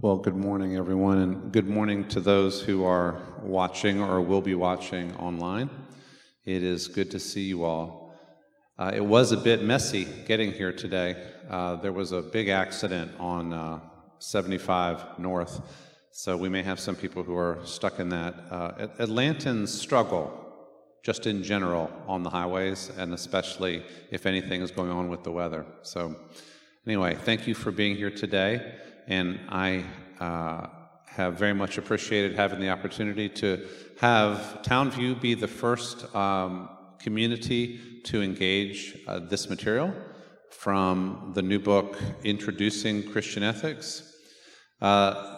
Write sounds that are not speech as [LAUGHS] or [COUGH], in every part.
Well, good morning, everyone, and good morning to those who are watching or will be watching online. It is good to see you all. Uh, it was a bit messy getting here today. Uh, there was a big accident on uh, 75 North, so we may have some people who are stuck in that. Uh, Atlantans struggle just in general on the highways, and especially if anything is going on with the weather. So, anyway, thank you for being here today and I uh, have very much appreciated having the opportunity to have Townview be the first um, community to engage uh, this material from the new book, Introducing Christian Ethics. Uh,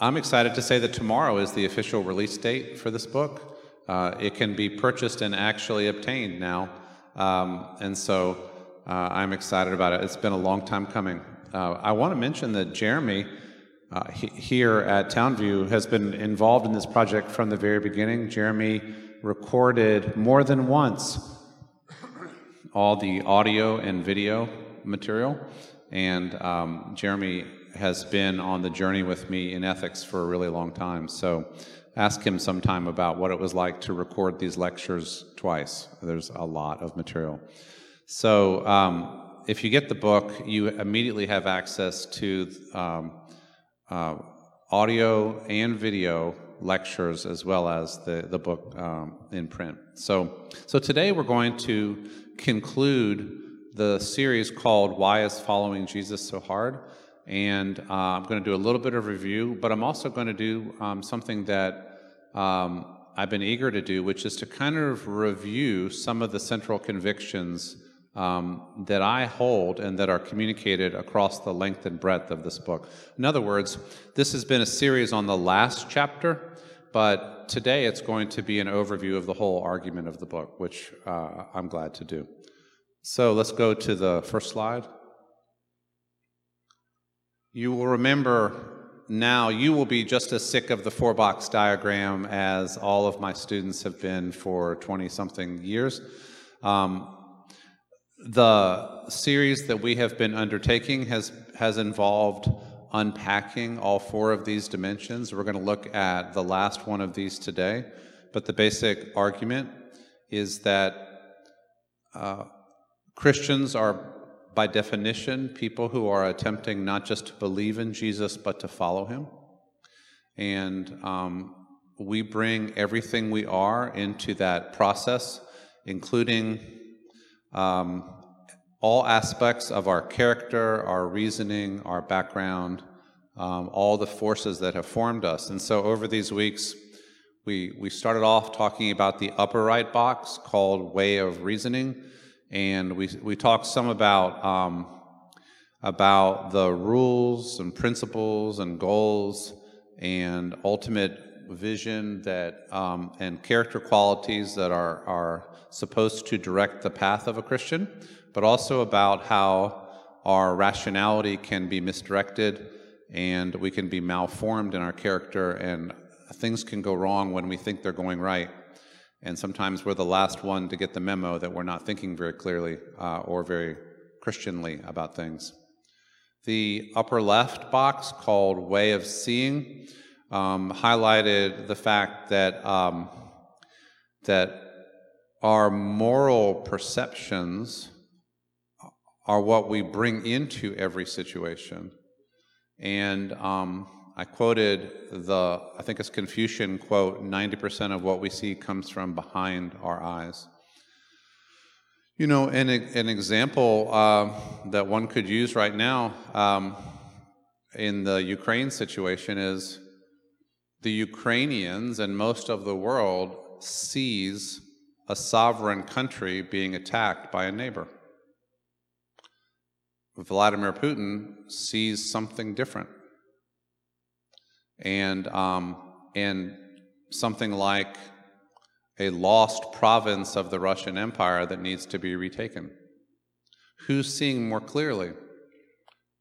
I'm excited to say that tomorrow is the official release date for this book. Uh, it can be purchased and actually obtained now. Um, and so uh, I'm excited about it. It's been a long time coming. Uh, I want to mention that Jeremy uh, he, here at Townview has been involved in this project from the very beginning. Jeremy recorded more than once all the audio and video material, and um, Jeremy has been on the journey with me in ethics for a really long time. So ask him sometime about what it was like to record these lectures twice. There's a lot of material. So um, if you get the book, you immediately have access to um, uh, audio and video lectures as well as the, the book um, in print. So, so today we're going to conclude the series called Why is Following Jesus So Hard? And uh, I'm going to do a little bit of review, but I'm also going to do um, something that um, I've been eager to do, which is to kind of review some of the central convictions um, that I hold and that are communicated across the length and breadth of this book. In other words, this has been a series on the last chapter, but today it's going to be an overview of the whole argument of the book, which uh, I'm glad to do. So let's go to the first slide. You will remember now, you will be just as sick of the four box diagram as all of my students have been for 20 something years. Um, the series that we have been undertaking has, has involved unpacking all four of these dimensions. We're going to look at the last one of these today, but the basic argument is that uh, Christians are, by definition, people who are attempting not just to believe in Jesus, but to follow him. And um, we bring everything we are into that process, including um, all aspects of our character, our reasoning, our background, um, all the forces that have formed us. And so over these weeks, we, we started off talking about the upper right box called Way of Reasoning, and we, we talked some about, um, about the rules and principles and goals and ultimate vision that um, and character qualities that are, are supposed to direct the path of a Christian, but also about how our rationality can be misdirected and we can be malformed in our character and things can go wrong when we think they're going right. And sometimes we're the last one to get the memo that we're not thinking very clearly uh, or very Christianly about things. The upper left box called Way of Seeing um, highlighted the fact that um, that our moral perceptions are what we bring into every situation. And um, I quoted the, I think it's Confucian quote 90% of what we see comes from behind our eyes. You know, an, an example uh, that one could use right now um, in the Ukraine situation is the Ukrainians and most of the world sees a sovereign country being attacked by a neighbor. Vladimir Putin sees something different. And, um, and something like a lost province of the Russian Empire that needs to be retaken. Who's seeing more clearly?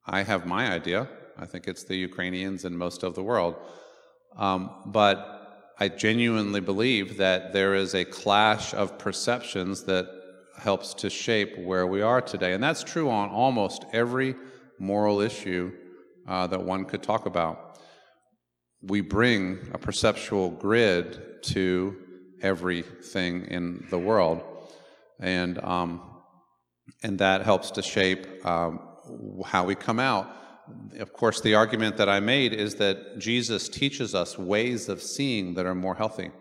I have my idea. I think it's the Ukrainians and most of the world. Um, but I genuinely believe that there is a clash of perceptions that helps to shape where we are today. And that's true on almost every moral issue uh, that one could talk about. We bring a perceptual grid to everything in the world, and um, and that helps to shape um, how we come out. Of course, the argument that I made is that Jesus teaches us ways of seeing that are more healthy,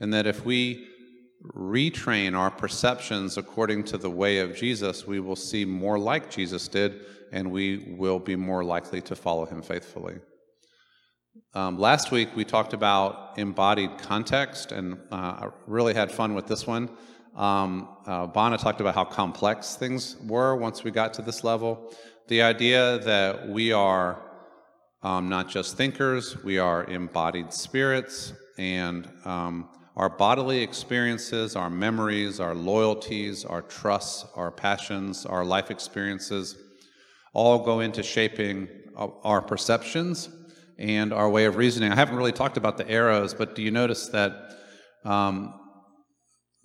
and that if we retrain our perceptions according to the way of Jesus, we will see more like Jesus did, and we will be more likely to follow him faithfully. Um, last week, we talked about embodied context, and uh, I really had fun with this one. Um, uh, Bana talked about how complex things were once we got to this level. The idea that we are um, not just thinkers, we are embodied spirits, and um, our bodily experiences, our memories, our loyalties, our trusts, our passions, our life experiences all go into shaping our perceptions and our way of reasoning. I haven't really talked about the arrows, but do you notice that um,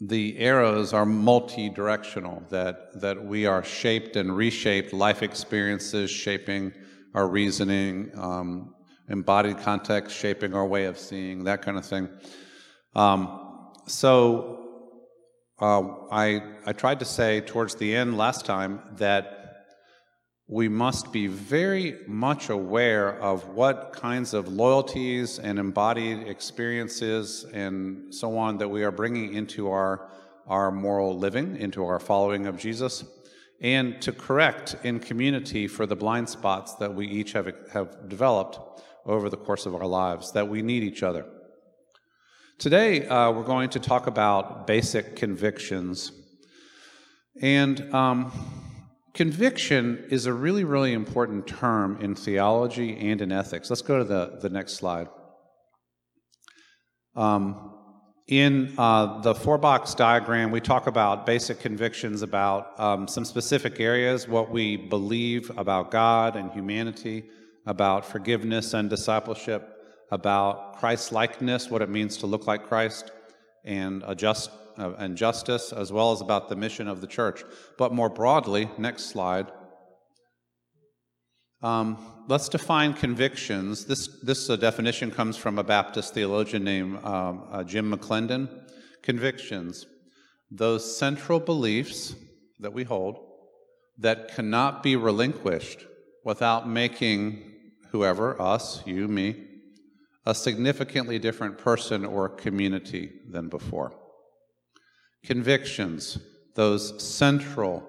the arrows are multi-directional, that, that we are shaped and reshaped life experiences, shaping our reasoning, um, embodied context, shaping our way of seeing, that kind of thing. Um, so uh, I, I tried to say towards the end last time that we must be very much aware of what kinds of loyalties and embodied experiences and so on that we are bringing into our, our moral living, into our following of Jesus, and to correct in community for the blind spots that we each have, have developed over the course of our lives, that we need each other. Today, uh, we're going to talk about basic convictions. And um, conviction is a really, really important term in theology and in ethics. Let's go to the, the next slide. Um, in uh, the four box diagram, we talk about basic convictions about um, some specific areas, what we believe about God and humanity, about forgiveness and discipleship, about Christ likeness, what it means to look like Christ, and, a just, and justice, as well as about the mission of the church. But more broadly, next slide. Um, let's define convictions. This, this uh, definition comes from a Baptist theologian named um, uh, Jim McClendon. Convictions, those central beliefs that we hold that cannot be relinquished without making whoever, us, you, me, a significantly different person or community than before. Convictions, those central,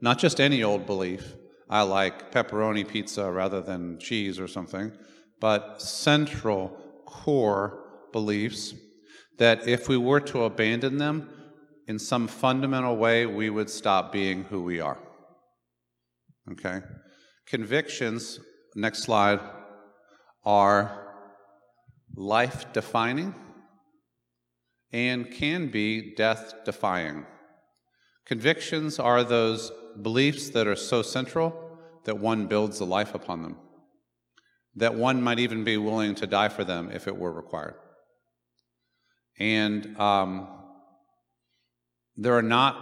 not just any old belief, I like pepperoni pizza rather than cheese or something, but central core beliefs that if we were to abandon them, in some fundamental way, we would stop being who we are. Okay? Convictions, next slide, are life defining and can be death defying. Convictions are those beliefs that are so central that one builds a life upon them, that one might even be willing to die for them if it were required. And um, there are not,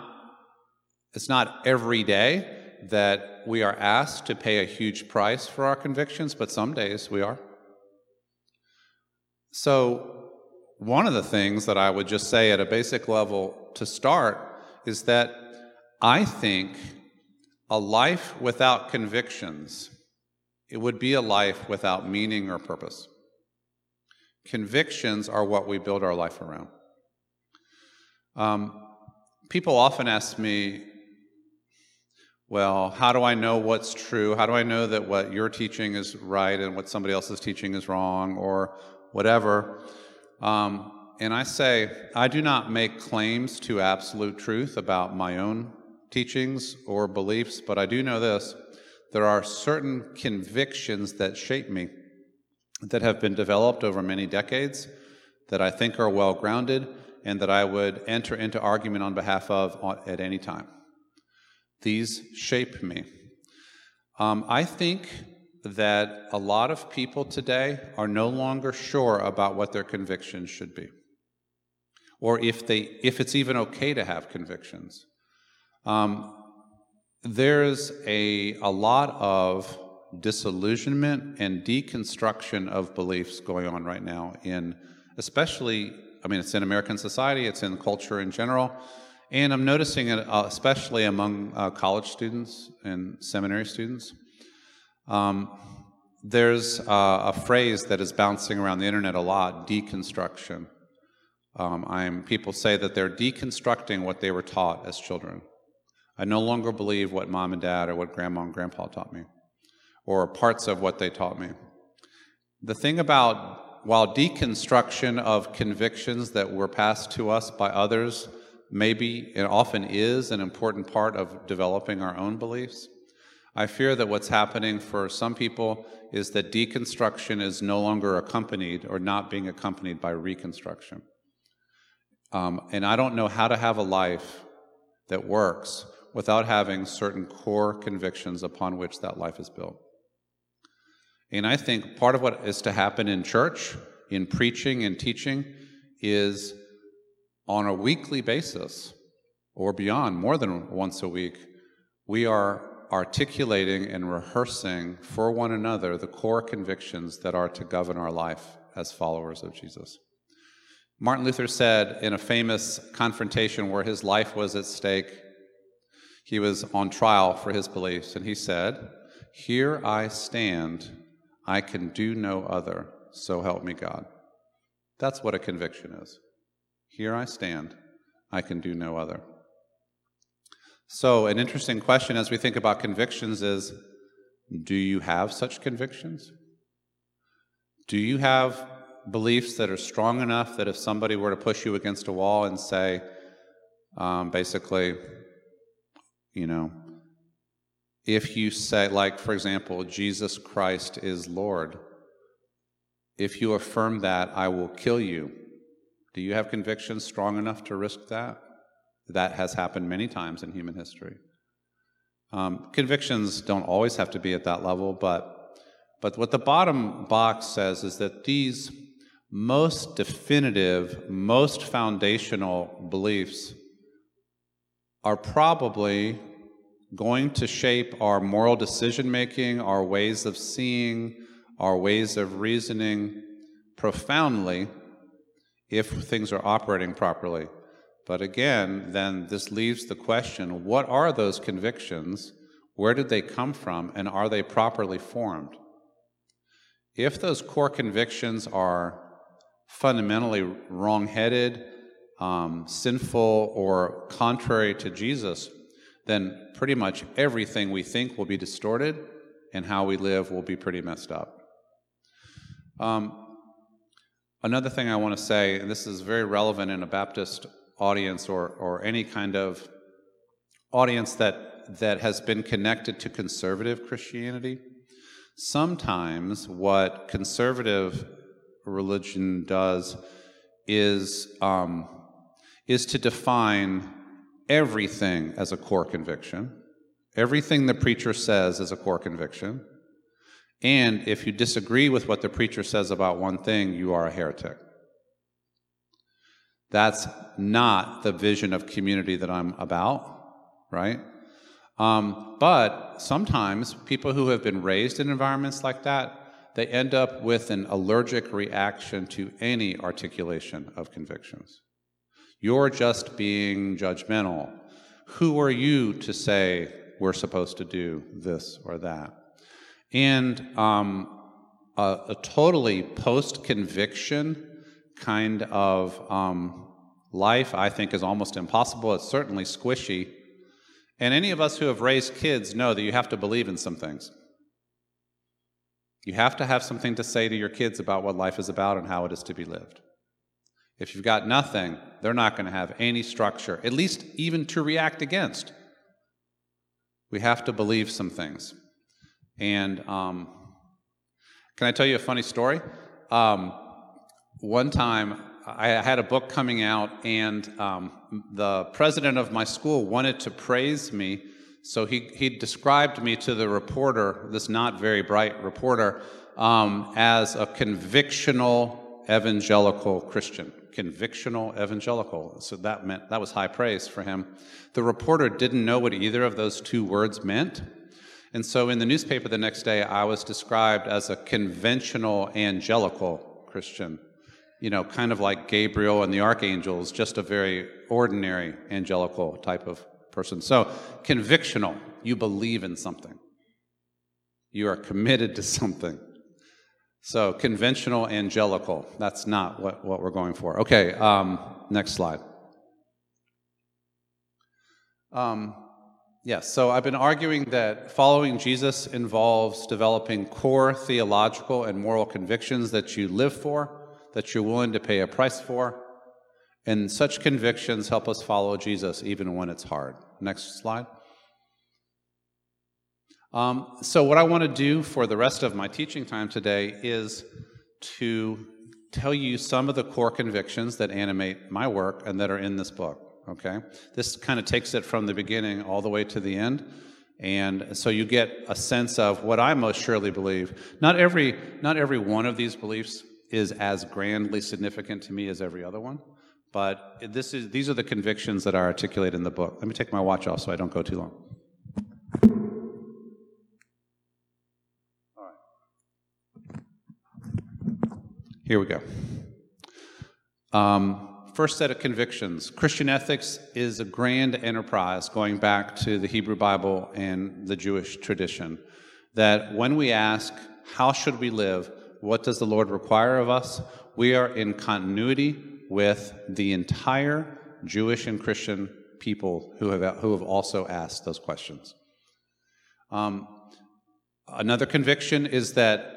it's not every day that we are asked to pay a huge price for our convictions, but some days we are. So, one of the things that I would just say at a basic level to start is that I think a life without convictions it would be a life without meaning or purpose. Convictions are what we build our life around. Um, people often ask me, well, how do I know what's true? How do I know that what you're teaching is right and what somebody else is teaching is wrong? Or whatever. Um, and I say, I do not make claims to absolute truth about my own teachings or beliefs, but I do know this there are certain convictions that shape me that have been developed over many decades that I think are well grounded and that I would enter into argument on behalf of at any time. These shape me. Um, I think that a lot of people today are no longer sure about what their convictions should be. Or if they if it's even okay to have convictions. Um, there's a, a lot of disillusionment and deconstruction of beliefs going on right now in especially i mean it's in american society it's in culture in general. And i'm noticing it uh, especially among uh, college students and seminary students um, there's uh, a phrase that is bouncing around the internet a lot deconstruction um, people say that they're deconstructing what they were taught as children I no longer believe what mom and dad or what grandma and grandpa taught me, or parts of what they taught me. The thing about, while deconstruction of convictions that were passed to us by others maybe and often is an important part of developing our own beliefs, I fear that what's happening for some people is that deconstruction is no longer accompanied or not being accompanied by reconstruction. Um, and I don't know how to have a life that works without having certain core convictions upon which that life is built. And I think part of what is to happen in church, in preaching and teaching, is on a weekly basis or beyond, more than once a week, we are articulating and rehearsing for one another the core convictions that are to govern our life as followers of Jesus. Martin Luther said in a famous confrontation where his life was at stake he was on trial for his beliefs, and he said, Here I stand, I can do no other, so help me God. That's what a conviction is. Here I stand, I can do no other. So, an interesting question as we think about convictions is do you have such convictions? Do you have beliefs that are strong enough that if somebody were to push you against a wall and say, um, basically, you know, if you say, like, for example, Jesus Christ is Lord, if you affirm that, I will kill you. Do you have convictions strong enough to risk that? That has happened many times in human history. Um, convictions don't always have to be at that level, but, but what the bottom box says is that these most definitive, most foundational beliefs are probably going to shape our moral decision making, our ways of seeing, our ways of reasoning profoundly if things are operating properly. But again, then this leaves the question what are those convictions? Where did they come from? And are they properly formed? If those core convictions are fundamentally wrong headed, um, sinful or contrary to Jesus, then pretty much everything we think will be distorted and how we live will be pretty messed up. Um, another thing I want to say, and this is very relevant in a Baptist audience or, or any kind of audience that, that has been connected to conservative Christianity. Sometimes what conservative religion does is um, is to define everything as a core conviction. Everything the preacher says is a core conviction. And if you disagree with what the preacher says about one thing, you are a heretic. That's not the vision of community that I'm about, right? Um, but sometimes people who have been raised in environments like that, they end up with an allergic reaction to any articulation of convictions. You're just being judgmental. Who are you to say we're supposed to do this or that? And um, a, a, totally post conviction kind of um, life, I think, is almost impossible. It's certainly squishy. And any of us who have raised kids know that you have to believe in some things. You have to have something to say to your kids about what life is about and how it is to be lived. If you've got nothing, they're not going to have any structure, at least even to react against. We have to believe some things. And um, can I tell you a funny story? Um, one time, I had a book coming out, and um, the president of my school wanted to praise me. So he, he described me to the reporter, this not very bright reporter, um, as a convictional evangelical Christian convictional evangelical. So that meant that was high praise for him. The reporter didn't know what either of those two words meant. And so in the newspaper the next day, I was described as a conventional angelical Christian. You know, kind of like Gabriel and the archangels, just a very ordinary angelical type of person. So, convictional, you believe in something, you are committed to something. So, conventional angelical, that's not what, what we're going for. Okay, um, next slide. Um, yes, so I've been arguing that following Jesus involves developing core theological and moral convictions that you live for, that you're willing to pay a price for, and such convictions help us follow Jesus even when it's hard. Next slide. Um, so, what I want to do for the rest of my teaching time today is to tell you some of the core convictions that animate my work and that are in this book okay? This kind of takes it from the beginning all the way to the end. And so you get a sense of what I most surely believe. Not every, not every one of these beliefs is as grandly significant to me as every other one, but this is, these are the convictions that are articulated in the book. Let me take my watch off so I don't go too long. All right. Here we go. Um, First set of convictions Christian ethics is a grand enterprise going back to the Hebrew Bible and the Jewish tradition. That when we ask, How should we live? What does the Lord require of us? We are in continuity with the entire Jewish and Christian people who have, who have also asked those questions. Um, another conviction is that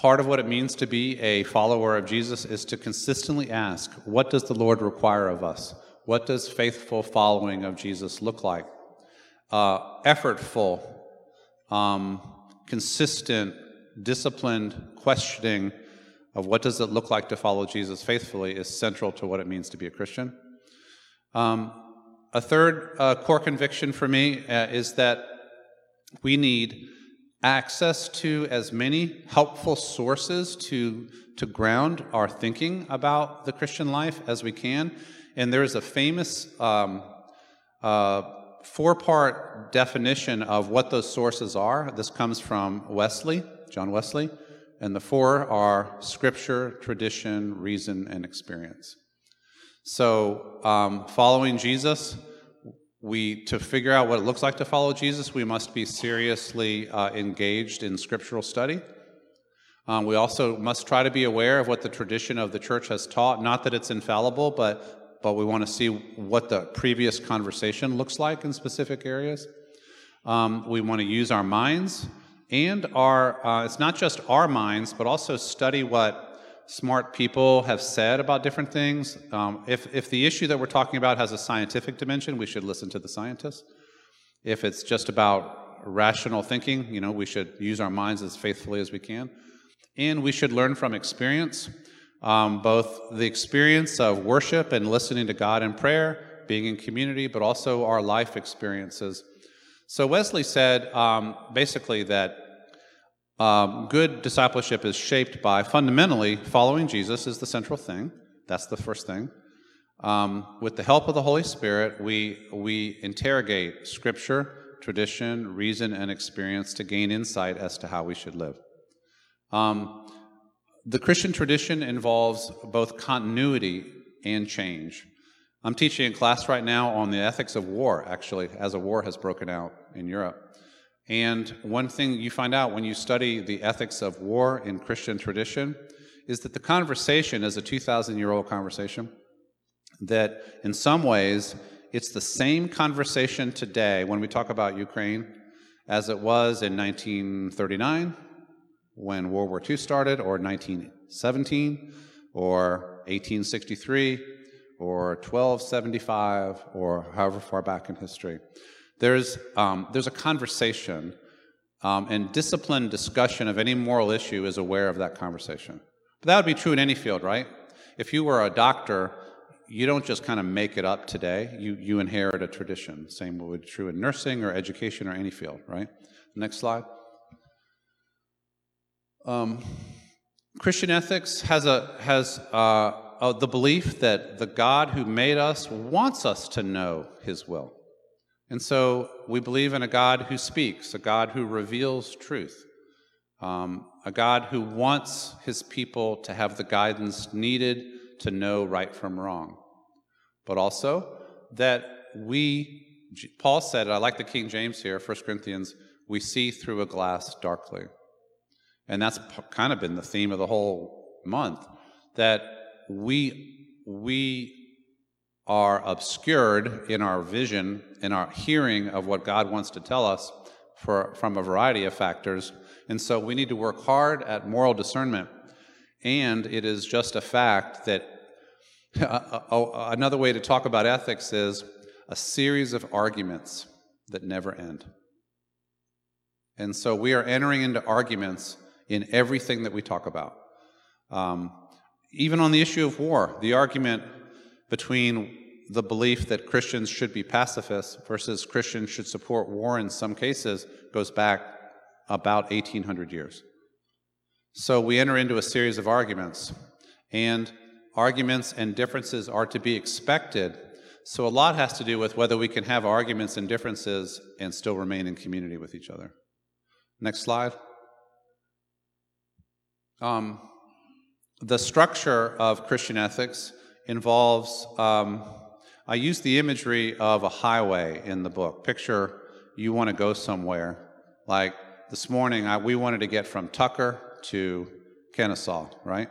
Part of what it means to be a follower of Jesus is to consistently ask, What does the Lord require of us? What does faithful following of Jesus look like? Uh, effortful, um, consistent, disciplined questioning of what does it look like to follow Jesus faithfully is central to what it means to be a Christian. Um, a third uh, core conviction for me uh, is that we need access to as many helpful sources to, to ground our thinking about the Christian life as we can. And there's a famous um, uh, four part definition of what those sources are. This comes from Wesley, John Wesley. And the four are scripture, tradition, reason, and experience. So, um, following Jesus, we to figure out what it looks like to follow jesus we must be seriously uh, engaged in scriptural study um, we also must try to be aware of what the tradition of the church has taught not that it's infallible but but we want to see what the previous conversation looks like in specific areas um, we want to use our minds and our uh, it's not just our minds but also study what smart people have said about different things. Um, if, if the issue that we're talking about has a scientific dimension, we should listen to the scientists. If it's just about rational thinking, you know, we should use our minds as faithfully as we can. And we should learn from experience, um, both the experience of worship and listening to God in prayer, being in community, but also our life experiences. So Wesley said um, basically that um, good discipleship is shaped by fundamentally following Jesus is the central thing. That's the first thing. Um, with the help of the Holy Spirit, we, we interrogate scripture, tradition, reason, and experience to gain insight as to how we should live. Um, the Christian tradition involves both continuity and change. I'm teaching a class right now on the ethics of war, actually, as a war has broken out in Europe. And one thing you find out when you study the ethics of war in Christian tradition is that the conversation is a 2,000 year old conversation. That in some ways, it's the same conversation today when we talk about Ukraine as it was in 1939 when World War II started, or 1917, or 1863, or 1275, or however far back in history. There's, um, there's a conversation, um, and disciplined discussion of any moral issue is aware of that conversation. But that would be true in any field, right? If you were a doctor, you don't just kind of make it up today. You, you inherit a tradition. Same would be true in nursing or education or any field, right? Next slide. Um, Christian ethics has, a, has uh, uh, the belief that the God who made us wants us to know his will. And so we believe in a God who speaks, a God who reveals truth, um, a God who wants his people to have the guidance needed to know right from wrong, but also that we, Paul said, I like the King James here, 1 Corinthians, we see through a glass darkly. And that's kind of been the theme of the whole month that we, we are obscured in our vision, in our hearing of what God wants to tell us for, from a variety of factors. And so we need to work hard at moral discernment. And it is just a fact that [LAUGHS] uh, uh, oh, uh, another way to talk about ethics is a series of arguments that never end. And so we are entering into arguments in everything that we talk about. Um, even on the issue of war, the argument between the belief that Christians should be pacifists versus Christians should support war in some cases goes back about 1800 years. So we enter into a series of arguments, and arguments and differences are to be expected. So a lot has to do with whether we can have arguments and differences and still remain in community with each other. Next slide. Um, the structure of Christian ethics involves, um, I use the imagery of a highway in the book. Picture you want to go somewhere. Like this morning, I, we wanted to get from Tucker to Kennesaw, right?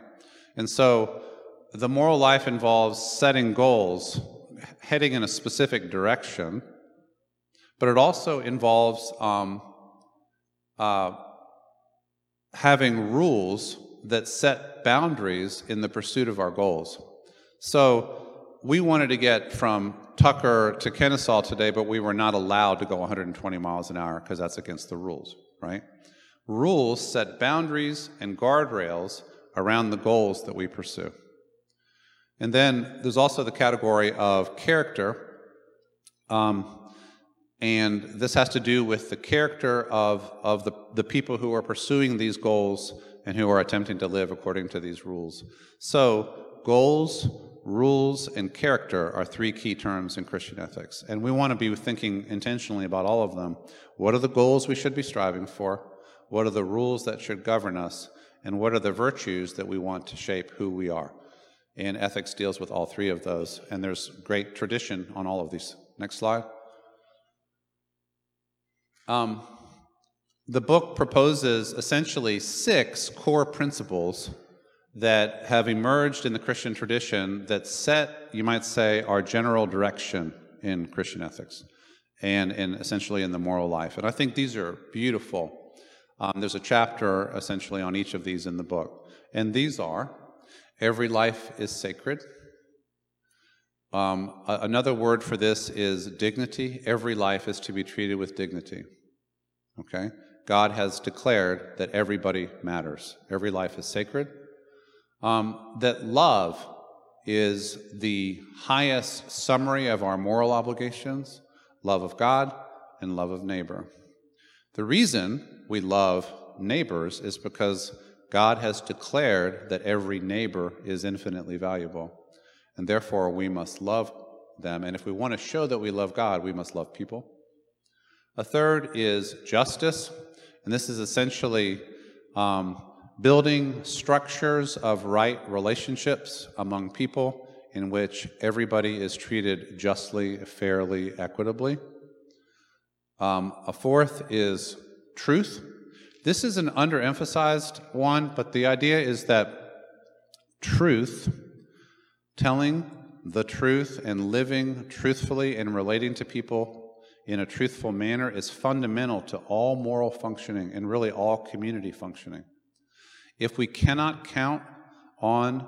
And so the moral life involves setting goals, heading in a specific direction, but it also involves um, uh, having rules that set boundaries in the pursuit of our goals. So we wanted to get from Tucker to Kennesaw today, but we were not allowed to go 120 miles an hour because that's against the rules, right? Rules set boundaries and guardrails around the goals that we pursue. And then there's also the category of character. Um, and this has to do with the character of, of the, the people who are pursuing these goals and who are attempting to live according to these rules. So, goals, rules, and character are three key terms in Christian ethics. And we want to be thinking intentionally about all of them. What are the goals we should be striving for? What are the rules that should govern us? And what are the virtues that we want to shape who we are? And ethics deals with all three of those. And there's great tradition on all of these. Next slide. Um, the book proposes essentially six core principles that have emerged in the Christian tradition that set, you might say, our general direction in Christian ethics and in essentially in the moral life. And I think these are beautiful. Um, there's a chapter essentially on each of these in the book. And these are every life is sacred. Um, another word for this is dignity. Every life is to be treated with dignity. Okay? God has declared that everybody matters, every life is sacred, um, that love is the highest summary of our moral obligations love of God and love of neighbor. The reason we love neighbors is because God has declared that every neighbor is infinitely valuable, and therefore we must love them. And if we want to show that we love God, we must love people. A third is justice. And this is essentially um, building structures of right relationships among people in which everybody is treated justly, fairly, equitably. Um, a fourth is truth. This is an underemphasized one, but the idea is that truth, telling the truth and living truthfully and relating to people in a truthful manner is fundamental to all moral functioning and really all community functioning. If we cannot count on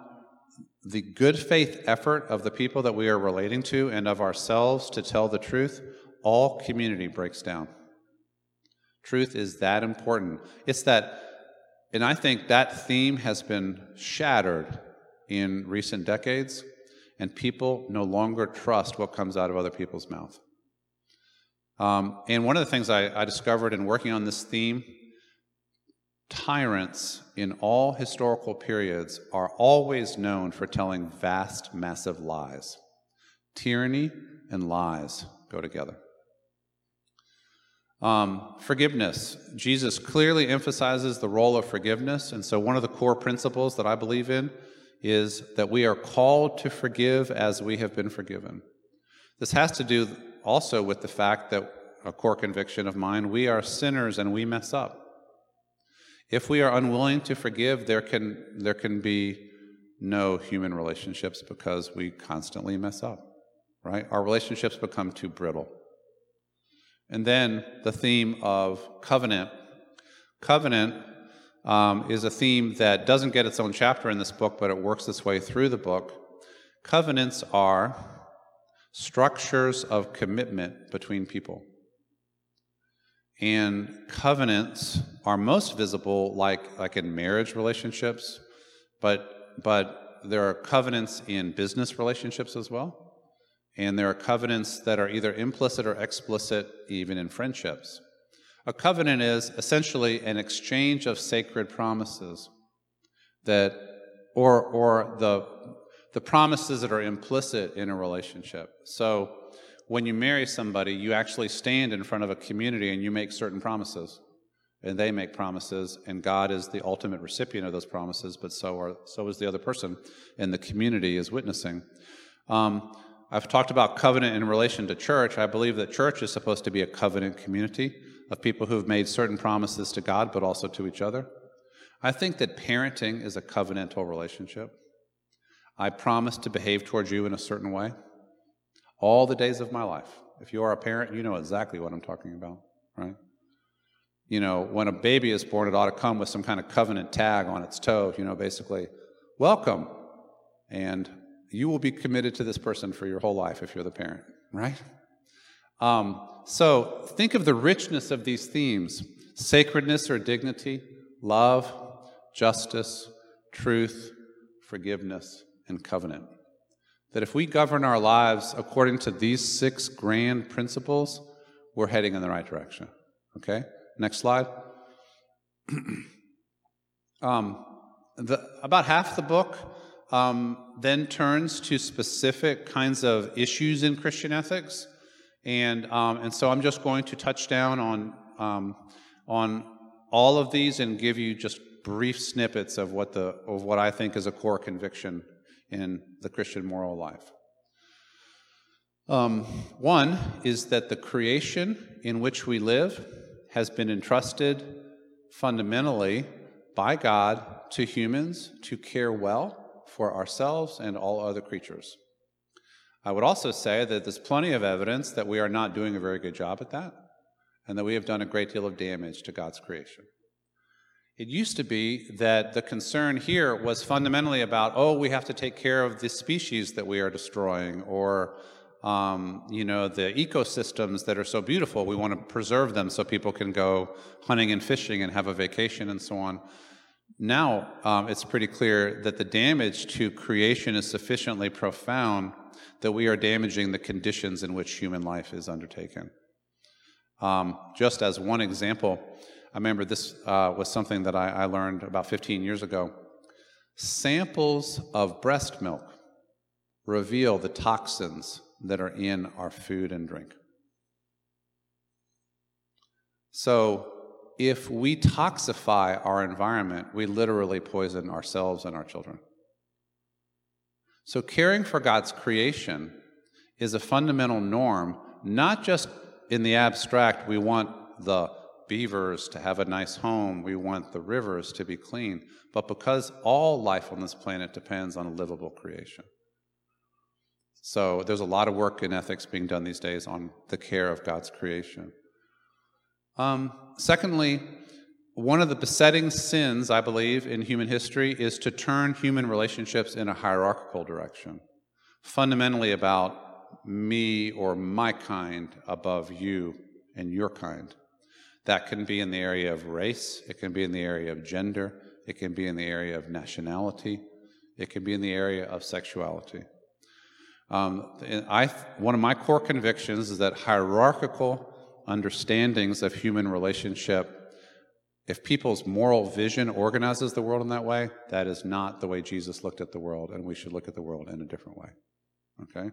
the good faith effort of the people that we are relating to and of ourselves to tell the truth, all community breaks down. Truth is that important. It's that, and I think that theme has been shattered in recent decades, and people no longer trust what comes out of other people's mouth. Um, and one of the things I, I discovered in working on this theme tyrants in all historical periods are always known for telling vast, massive lies. Tyranny and lies go together. Um, forgiveness. Jesus clearly emphasizes the role of forgiveness. And so, one of the core principles that I believe in is that we are called to forgive as we have been forgiven. This has to do also with the fact that a core conviction of mine we are sinners and we mess up. If we are unwilling to forgive, there can, there can be no human relationships because we constantly mess up, right? Our relationships become too brittle. And then the theme of covenant. Covenant um, is a theme that doesn't get its own chapter in this book, but it works its way through the book. Covenants are structures of commitment between people. And covenants are most visible like, like in marriage relationships, but, but there are covenants in business relationships as well. And there are covenants that are either implicit or explicit, even in friendships. A covenant is essentially an exchange of sacred promises that, or, or the, the promises that are implicit in a relationship. So when you marry somebody, you actually stand in front of a community and you make certain promises. And they make promises, and God is the ultimate recipient of those promises, but so, are, so is the other person, and the community is witnessing. Um, I've talked about covenant in relation to church. I believe that church is supposed to be a covenant community of people who've made certain promises to God, but also to each other. I think that parenting is a covenantal relationship. I promise to behave towards you in a certain way all the days of my life. If you are a parent, you know exactly what I'm talking about, right? You know, when a baby is born, it ought to come with some kind of covenant tag on its toe, you know, basically, welcome. And you will be committed to this person for your whole life if you're the parent, right? Um, so think of the richness of these themes sacredness or dignity, love, justice, truth, forgiveness, and covenant. That if we govern our lives according to these six grand principles, we're heading in the right direction. Okay? Next slide. [CLEARS THROAT] um, the, about half the book um, then turns to specific kinds of issues in Christian ethics. And, um, and so I'm just going to touch down on, um, on all of these and give you just brief snippets of what, the, of what I think is a core conviction in the Christian moral life. Um, one is that the creation in which we live has been entrusted fundamentally by God to humans to care well for ourselves and all other creatures. I would also say that there's plenty of evidence that we are not doing a very good job at that, and that we have done a great deal of damage to God's creation. It used to be that the concern here was fundamentally about, oh, we have to take care of the species that we are destroying, or, um, you know, the ecosystems that are so beautiful. We want to preserve them so people can go hunting and fishing and have a vacation and so on. Now um, it's pretty clear that the damage to creation is sufficiently profound that we are damaging the conditions in which human life is undertaken. Um, just as one example, I remember this uh, was something that I, I learned about 15 years ago. Samples of breast milk reveal the toxins that are in our food and drink. So, if we toxify our environment, we literally poison ourselves and our children. So, caring for God's creation is a fundamental norm, not just in the abstract, we want the beavers to have a nice home, we want the rivers to be clean, but because all life on this planet depends on a livable creation. So, there's a lot of work in ethics being done these days on the care of God's creation. Um, secondly, one of the besetting sins, I believe, in human history is to turn human relationships in a hierarchical direction, fundamentally about me or my kind above you and your kind. That can be in the area of race, it can be in the area of gender, it can be in the area of nationality, it can be in the area of sexuality. Um, I, one of my core convictions is that hierarchical understandings of human relationship if people's moral vision organizes the world in that way, that is not the way Jesus looked at the world, and we should look at the world in a different way. Okay?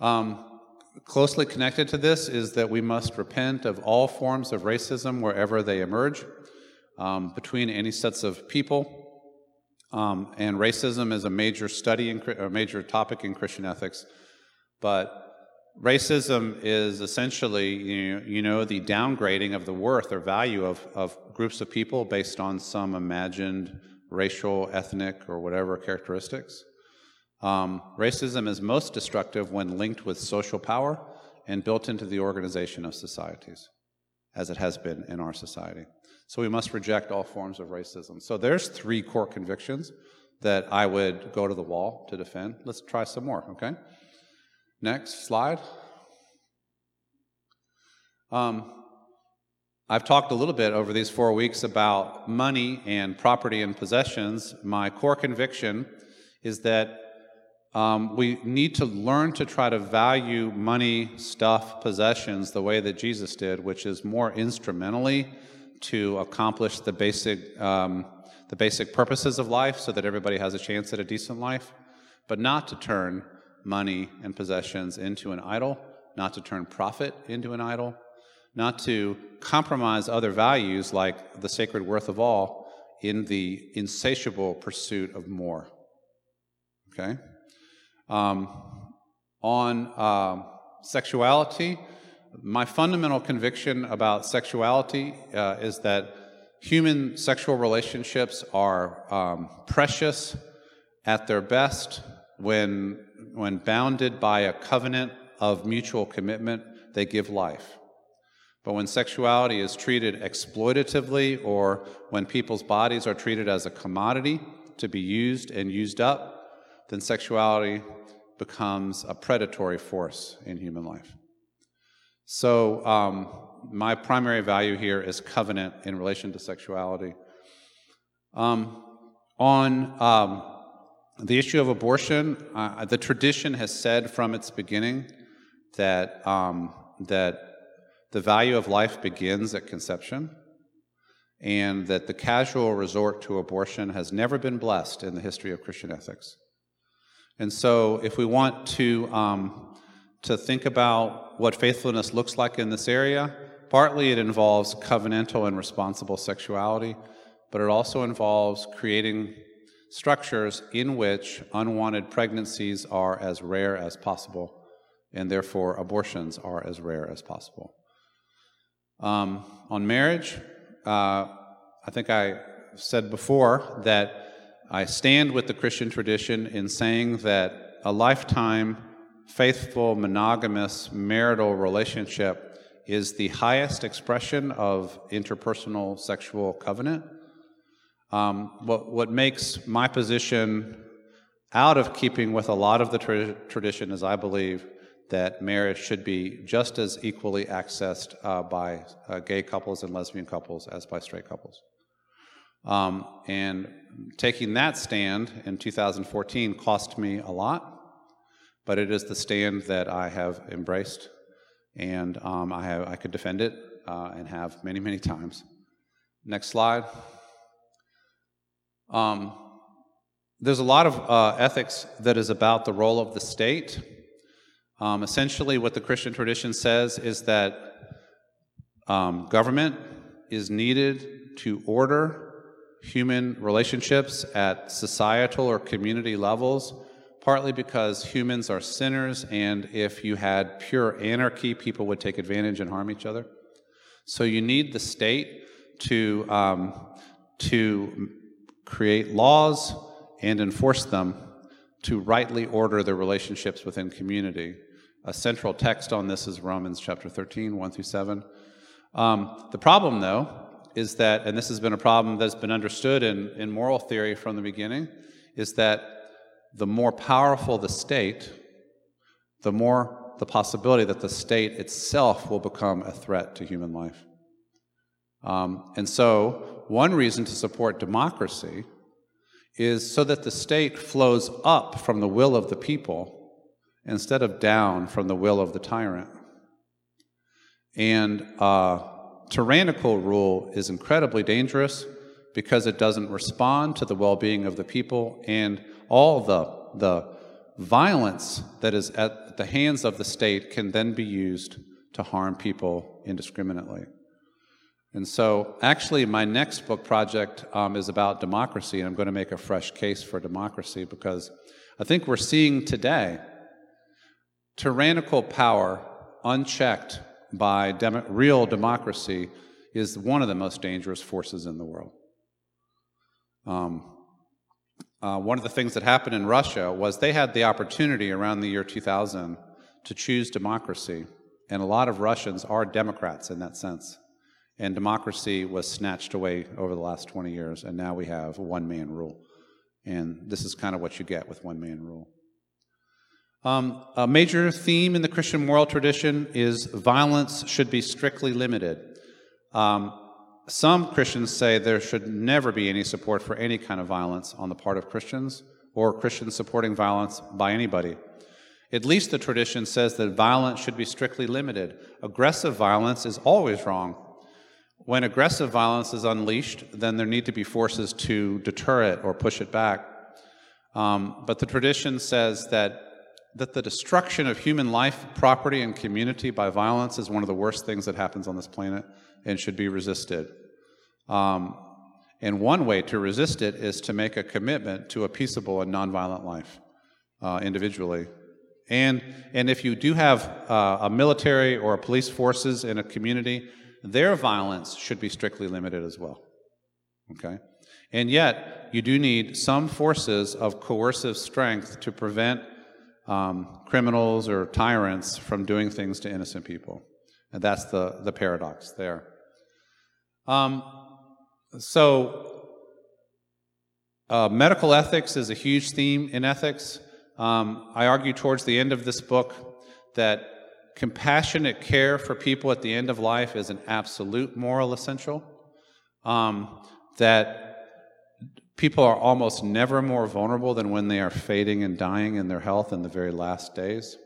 Um, closely connected to this is that we must repent of all forms of racism wherever they emerge um, between any sets of people. Um, and racism is a major study, in, a major topic in Christian ethics. But racism is essentially, you know, you know, the downgrading of the worth or value of, of groups of people based on some imagined racial, ethnic, or whatever characteristics. Um, racism is most destructive when linked with social power and built into the organization of societies, as it has been in our society. So we must reject all forms of racism. So there's three core convictions that I would go to the wall to defend. Let's try some more, okay? Next slide. Um, I've talked a little bit over these four weeks about money and property and possessions. My core conviction is that um, we need to learn to try to value money, stuff, possessions the way that Jesus did, which is more instrumentally to accomplish the basic, um, the basic purposes of life so that everybody has a chance at a decent life, but not to turn money and possessions into an idol, not to turn profit into an idol, not to compromise other values like the sacred worth of all in the insatiable pursuit of more. Okay? Um, on uh, sexuality, my fundamental conviction about sexuality uh, is that human sexual relationships are um, precious at their best when, when bounded by a covenant of mutual commitment, they give life. But when sexuality is treated exploitatively or when people's bodies are treated as a commodity to be used and used up, then sexuality becomes a predatory force in human life. So, um, my primary value here is covenant in relation to sexuality. Um, on um, the issue of abortion, uh, the tradition has said from its beginning that, um, that the value of life begins at conception, and that the casual resort to abortion has never been blessed in the history of Christian ethics. And so, if we want to um, to think about what faithfulness looks like in this area. Partly it involves covenantal and responsible sexuality, but it also involves creating structures in which unwanted pregnancies are as rare as possible, and therefore abortions are as rare as possible. Um, on marriage, uh, I think I said before that I stand with the Christian tradition in saying that a lifetime faithful, monogamous marital relationship is the highest expression of interpersonal sexual covenant. Um, what, what makes my position out of keeping with a lot of the tra- tradition is I believe that marriage should be just as equally accessed uh, by uh, gay couples and lesbian couples as by straight couples. Um, and taking that stand in 2014 cost me a lot but it is the stand that I have embraced, and um, I, have, I could defend it uh, and have many, many times. Next slide. Um, there's a lot of uh, ethics that is about the role of the state. Um, essentially, what the Christian tradition says is that um, government is needed to order human relationships at societal or community levels partly because humans are sinners, and if you had pure anarchy, people would take advantage and harm each other. So you need the state to, um, to create laws and enforce them to rightly order the relationships within community. A central text on this is Romans chapter 13, 1 through 7. Um, the problem, though, is that, and this has been a problem that's been understood in, in moral theory from the beginning, is that the more powerful the state, the more the possibility that the state itself will become a threat to human life. Um, and so, one reason to support democracy is so that the state flows up from the will of the people instead of down from the will of the tyrant. And uh, tyrannical rule is incredibly dangerous because it doesn't respond to the well being of the people and all the, the, violence that is at the hands of the state can then be used to harm people indiscriminately. And so, actually, my next book project um, is about democracy, and I'm going to make a fresh case for democracy because I think we're seeing today tyrannical power unchecked by dem- real democracy is one of the most dangerous forces in the world. Um, uh, one of the things that happened in Russia was they had the opportunity around the year 2000 to choose democracy, and a lot of Russians are Democrats in that sense. And democracy was snatched away over the last 20 years, and now we have one man rule. And this is kind of what you get with one man rule. Um, a major theme in the Christian moral tradition is violence should be strictly limited. Um, some Christians say there should never be any support for any kind of violence on the part of Christians or Christians supporting violence by anybody. At least the tradition says that violence should be strictly limited. Aggressive violence is always wrong. When aggressive violence is unleashed, then there need to be forces to deter it or push it back. Um, but the tradition says that that the destruction of human life, property, and community by violence is one of the worst things that happens on this planet and should be resisted. Um, and one way to resist it is to make a commitment to a peaceable and nonviolent life uh, individually. And, and if you do have uh, a military or a police forces in a community, their violence should be strictly limited as well. Okay? And yet, you do need some forces of coercive strength to prevent um, criminals or tyrants from doing things to innocent people. And that's the, the paradox there. Um, so, uh, medical ethics is a huge theme in ethics. Um, I argue towards the end of this book that compassionate care for people at the end of life is an absolute moral essential. Um, that People are almost never more vulnerable than when they are fading and dying in their health in the very last days.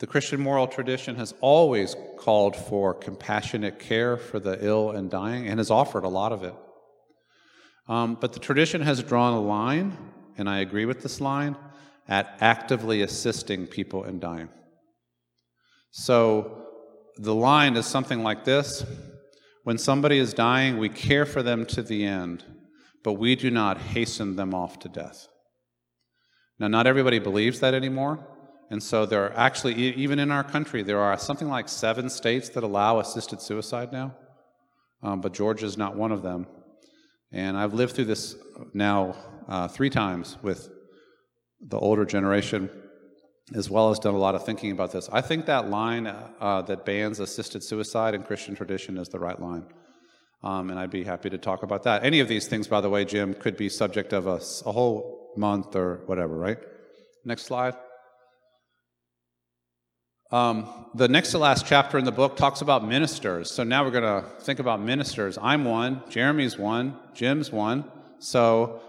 The Christian moral tradition has always called for compassionate care for the ill and dying and has offered a lot of it. Um, but the tradition has drawn a line, and I agree with this line, at actively assisting people in dying. So the line is something like this When somebody is dying, we care for them to the end but we do not hasten them off to death. Now, not everybody believes that anymore. And so there are actually, even in our country, there are something like seven states that allow assisted suicide now. Um, but Georgia is not one of them. And I've lived through this now uh, three times with the older generation, as well as done a lot of thinking about this. I think that line uh, that bans assisted suicide in Christian tradition is the right line. Um, and I'd be happy to talk about that. Any of these things, by the way, Jim, could be subject of a, a whole month or whatever, right? Next slide. Um, the next to last chapter in the book talks about ministers. So now we're going to think about ministers. I'm one, Jeremy's one, Jim's one. So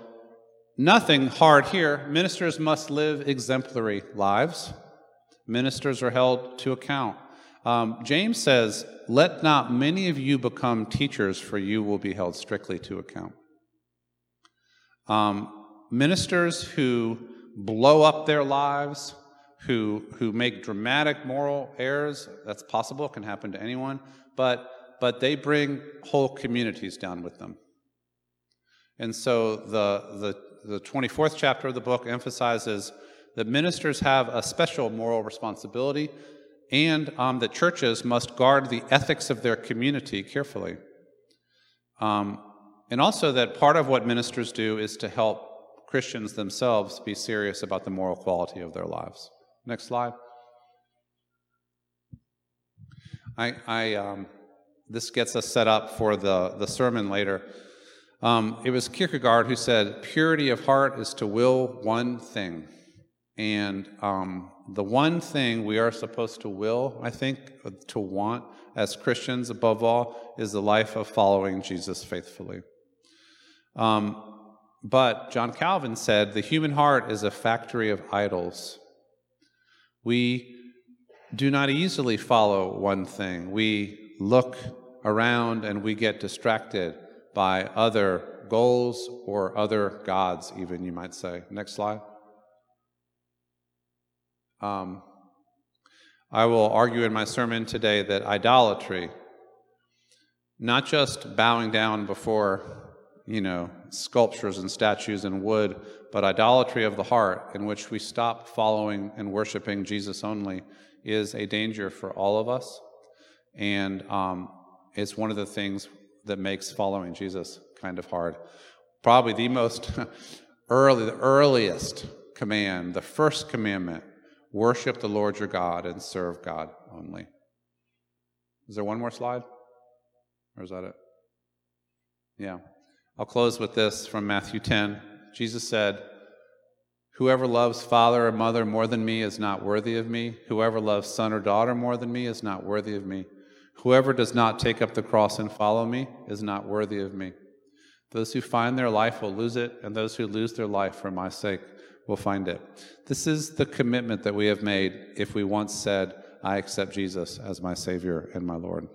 nothing hard here. Ministers must live exemplary lives. Ministers are held to account. Um, James says, Let not many of you become teachers, for you will be held strictly to account. Um, ministers who blow up their lives, who, who make dramatic moral errors, that's possible, can happen to anyone, but, but they bring whole communities down with them. And so the, the, the 24th chapter of the book emphasizes that ministers have a special moral responsibility and um, that churches must guard the ethics of their community carefully. Um, and also that part of what ministers do is to help Christians themselves be serious about the moral quality of their lives. Next slide. I, I um, this gets us set up for the, the sermon later. Um, it was Kierkegaard who said, Purity of heart is to will one thing. And um, the one thing we are supposed to will, I think, to want as Christians above all, is the life of following Jesus faithfully. Um, but John Calvin said the human heart is a factory of idols. We do not easily follow one thing. We look around and we get distracted by other goals or other gods, even, you might say. Next slide. Um, I will argue in my sermon today that idolatry, not just bowing down before, you know, sculptures and statues and wood, but idolatry of the heart, in which we stop following and worshiping Jesus only, is a danger for all of us. And um, it's one of the things that makes following Jesus kind of hard. Probably the most [LAUGHS] early, the earliest command, the first commandment worship the Lord your God and serve God only. Is there one more slide? Or is that it? Yeah. I'll close with this from Matthew 10. Jesus said, Whoever loves father or mother more than me is not worthy of me. Whoever loves son or daughter more than me is not worthy of me. Whoever does not take up the cross and follow me is not worthy of me. Those who find their life will lose it, and those who lose their life for my sake will find it. This is the commitment that we have made if we once said, I accept Jesus as my Savior and my Lord.